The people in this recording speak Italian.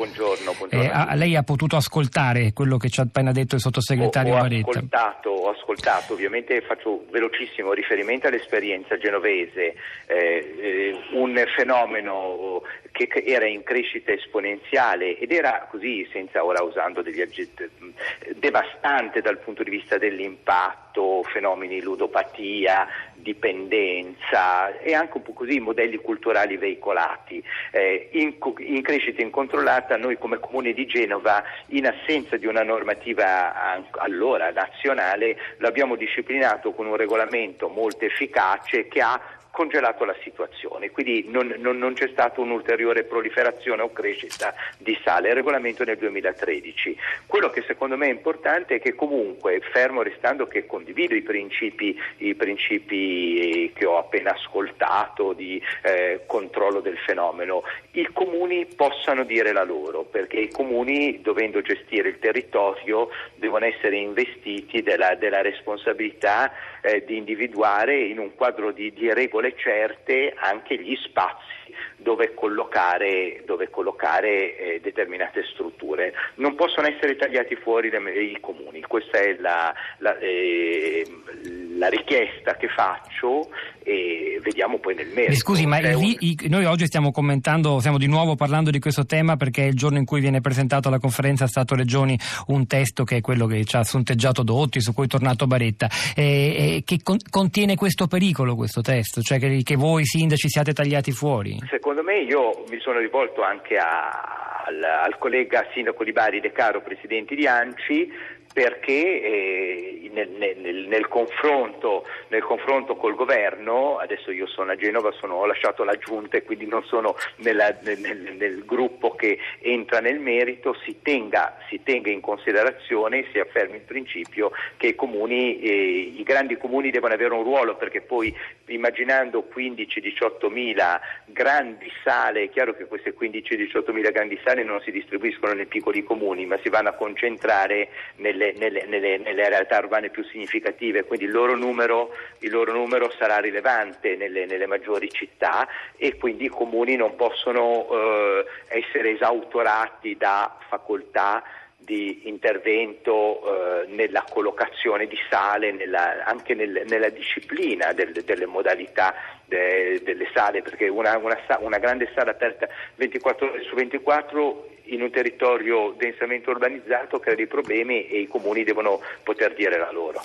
Buongiorno, buongiorno. Eh, lei ha potuto ascoltare quello che ci ha appena detto il sottosegretario ho, ho? Ascoltato, ho ascoltato, ovviamente faccio velocissimo riferimento all'esperienza genovese, eh, eh, un fenomeno che era in crescita esponenziale ed era così, senza ora usando degli aggettivi, devastante dal punto di vista dell'impatto, fenomeni ludopatia, dipendenza e anche un po' così modelli culturali veicolati. Eh, in, in, crescita incontrollata noi come Comune di Genova, in assenza di una normativa allora nazionale, l'abbiamo disciplinato con un regolamento molto efficace che ha congelato la situazione, quindi non, non, non, c'è stata un'ulteriore proliferazione o crescita di sale, il regolamento nel 2013. Quello che secondo me è importante è che comunque, fermo restando che condivido i principi, i principi che ho appena ascoltato di eh, controllo del fenomeno, i comuni possano dire la loro, perché i comuni dovendo gestire il territorio devono essere investiti della, della responsabilità eh, di individuare in un quadro di, di regole certe anche gli spazi dove collocare, dove collocare eh, determinate strutture. Non possono essere tagliati fuori le, i comuni, questa è la, la, eh, la richiesta che faccio e vediamo poi nel merito. Mi scusi, ma un... i, noi oggi stiamo commentando, stiamo di nuovo parlando di questo tema perché è il giorno in cui viene presentato alla conferenza Stato-Regioni un testo che è quello che ci ha sonteggiato Dotti, su cui è tornato Baretta, e, e che con, contiene questo pericolo, questo testo, cioè che, che, voi sindaci siate tagliati fuori? Secondo me io mi sono rivolto anche a, al, al collega sindaco di Bari De Caro, presidente di ANCI, perché eh, nel, nel, nel, confronto, nel, confronto, col governo, adesso io sono a Genova, sono, ho lasciato la giunta e quindi non sono nella, nel, gruppo che entra nel merito, si tenga, si tenga, in considerazione, si affermi il principio che i, comuni, eh, i grandi comuni devono avere un ruolo perché poi immaginando 15-18 mila grandi sale, è chiaro che queste 15-18 mila grandi sale non si distribuiscono nei piccoli comuni ma si vanno a concentrare nelle nelle, nelle, nelle, nelle, realtà urbane più significative, quindi il loro numero, il loro numero sarà rilevante nelle, maggiori città e quindi i comuni non possono eh, essere esautorati da facoltà di intervento eh, nella collocazione di sale, nella, anche nel, nella disciplina del, delle modalità de, delle sale, perché una, una, una grande sala aperta 24 ore su 24 in un territorio densamente urbanizzato crea dei problemi e i comuni devono poter dire la loro.